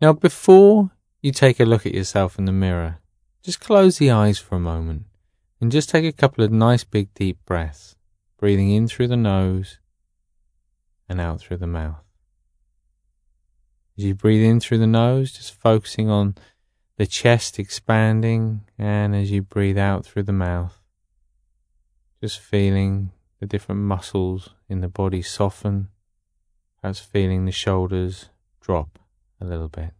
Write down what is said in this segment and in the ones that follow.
Now, before you take a look at yourself in the mirror, just close the eyes for a moment and just take a couple of nice big deep breaths, breathing in through the nose and out through the mouth. As you breathe in through the nose, just focusing on the chest expanding, and as you breathe out through the mouth, just feeling the different muscles in the body soften, as feeling the shoulders drop a little bit.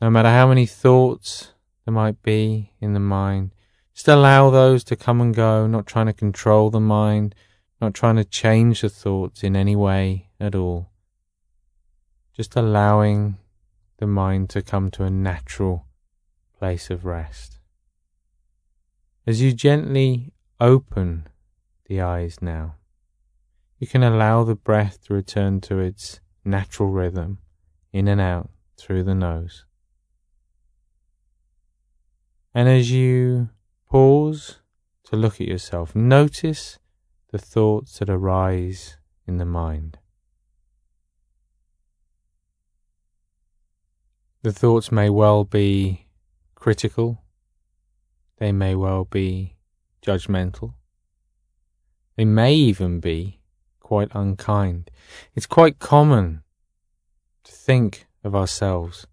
No matter how many thoughts there might be in the mind, just allow those to come and go, not trying to control the mind, not trying to change the thoughts in any way at all. Just allowing the mind to come to a natural place of rest. As you gently open the eyes now, you can allow the breath to return to its natural rhythm in and out through the nose. And as you pause to look at yourself, notice the thoughts that arise in the mind. The thoughts may well be critical, they may well be judgmental, they may even be quite unkind. It's quite common to think of ourselves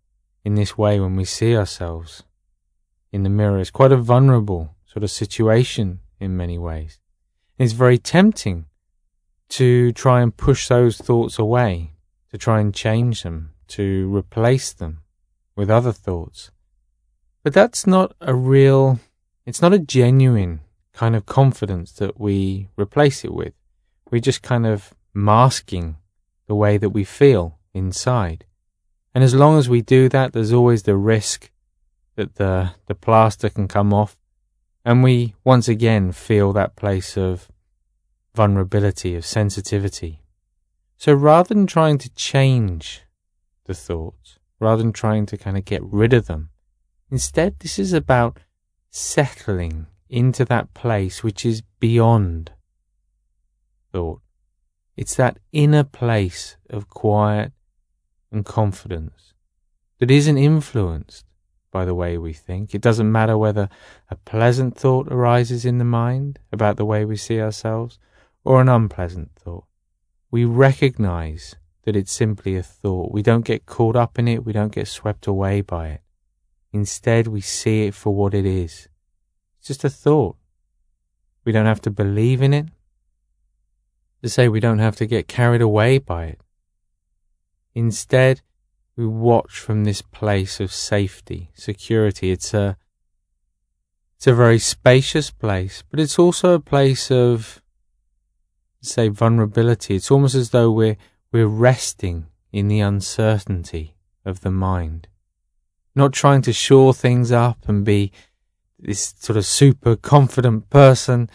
in this way when we see ourselves in the mirror. It's quite a vulnerable sort of situation in many ways. And It's very tempting to try and push those thoughts away, to try and change them, to replace them with other thoughts. But that's not a real, it's not a genuine kind of confidence that we replace it with. We're just kind of masking the way that we feel inside. And as long as we do that, there's always the risk that the, the plaster can come off and we once again feel that place of vulnerability, of sensitivity. So rather than trying to change the thoughts, rather than trying to kind of get rid of them. Instead, this is about settling into that place which is beyond thought. It's that inner place of quiet and confidence that isn't influenced by the way we think. It doesn't matter whether a pleasant thought arises in the mind about the way we see ourselves or an unpleasant thought. We recognize that it's simply a thought. We don't get caught up in it, we don't get swept away by it. Instead, we see it for what it is. It's just a thought. We don't have to believe in it. To say we don't have to get carried away by it. Instead, we watch from this place of safety, security. It's a, it's a very spacious place, but it's also a place of, say, vulnerability. It's almost as though we're we're resting in the uncertainty of the mind, not trying to shore things up and be this sort of super confident person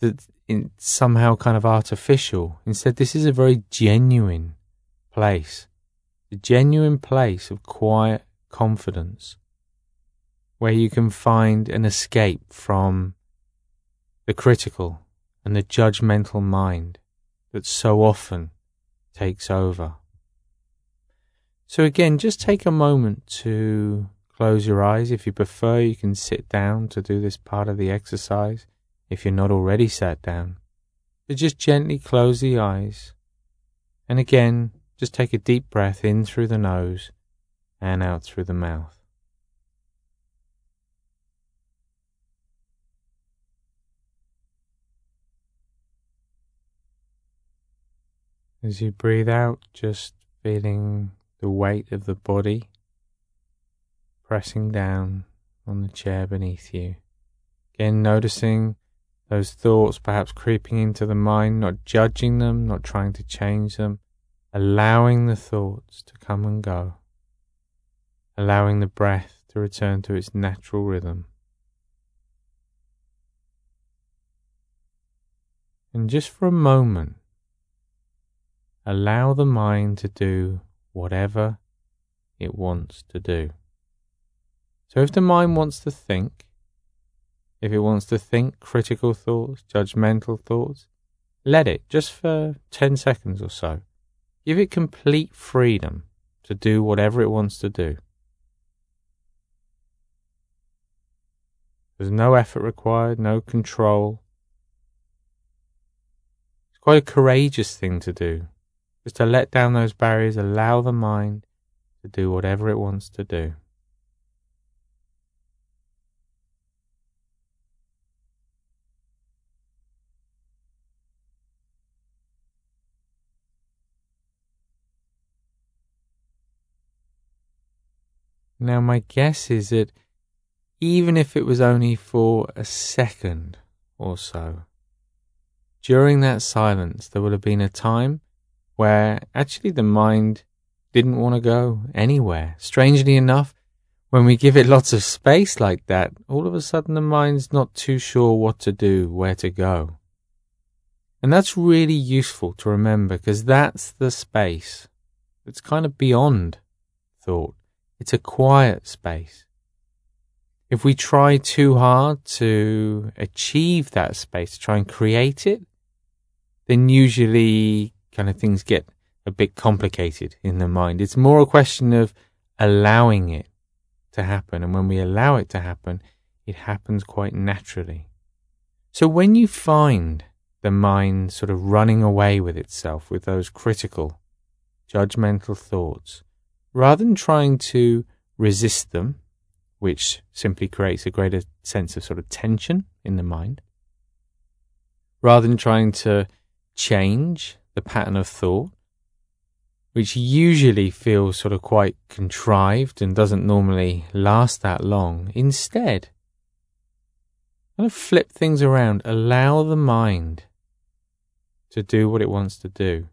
that in somehow kind of artificial. Instead, this is a very genuine place, a genuine place of quiet confidence where you can find an escape from the critical and the judgmental mind that so often takes over. So again, just take a moment to close your eyes. If you prefer, you can sit down to do this part of the exercise if you're not already sat down. So just gently close the eyes. And again, just take a deep breath in through the nose and out through the mouth. As you breathe out, just feeling the weight of the body pressing down on the chair beneath you. Again, noticing those thoughts perhaps creeping into the mind, not judging them, not trying to change them, allowing the thoughts to come and go, allowing the breath to return to its natural rhythm. And just for a moment, Allow the mind to do whatever it wants to do. So if the mind wants to think, if it wants to think critical thoughts, judgmental thoughts, let it just for 10 seconds or so. Give it complete freedom to do whatever it wants to do. There's no effort required, no control. It's quite a courageous thing to do, just to let down those barriers, allow the mind to do whatever it wants to do. Now, my guess is that even if it was only for a second or so, during that silence, there would have been a time where actually the mind didn't want to go anywhere. Strangely enough, when we give it lots of space like that, all of a sudden the mind's not too sure what to do, where to go. And that's really useful to remember because that's the space that's kind of beyond thought. It's a quiet space. If we try too hard to achieve that space, try and create it, then usually kind of things get a bit complicated in the mind. It's more a question of allowing it to happen. And when we allow it to happen, it happens quite naturally. So when you find the mind sort of running away with itself with those critical, judgmental thoughts, rather than trying to resist them, which simply creates a greater sense of sort of tension in the mind, rather than trying to change the pattern of thought, which usually feels sort of quite contrived and doesn't normally last that long, instead, kind of flip things around, allow the mind to do what it wants to do.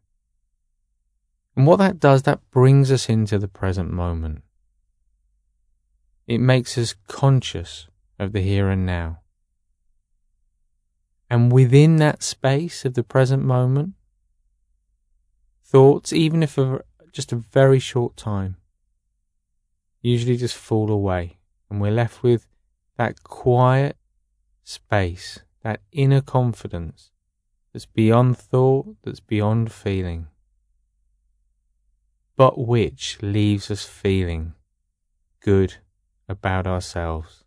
And what that does, that brings us into the present moment. It makes us conscious of the here and now. And within that space of the present moment, thoughts, even if for just a very short time, usually just fall away. And we're left with that quiet space, that inner confidence that's beyond thought, that's beyond feeling but which leaves us feeling good about ourselves.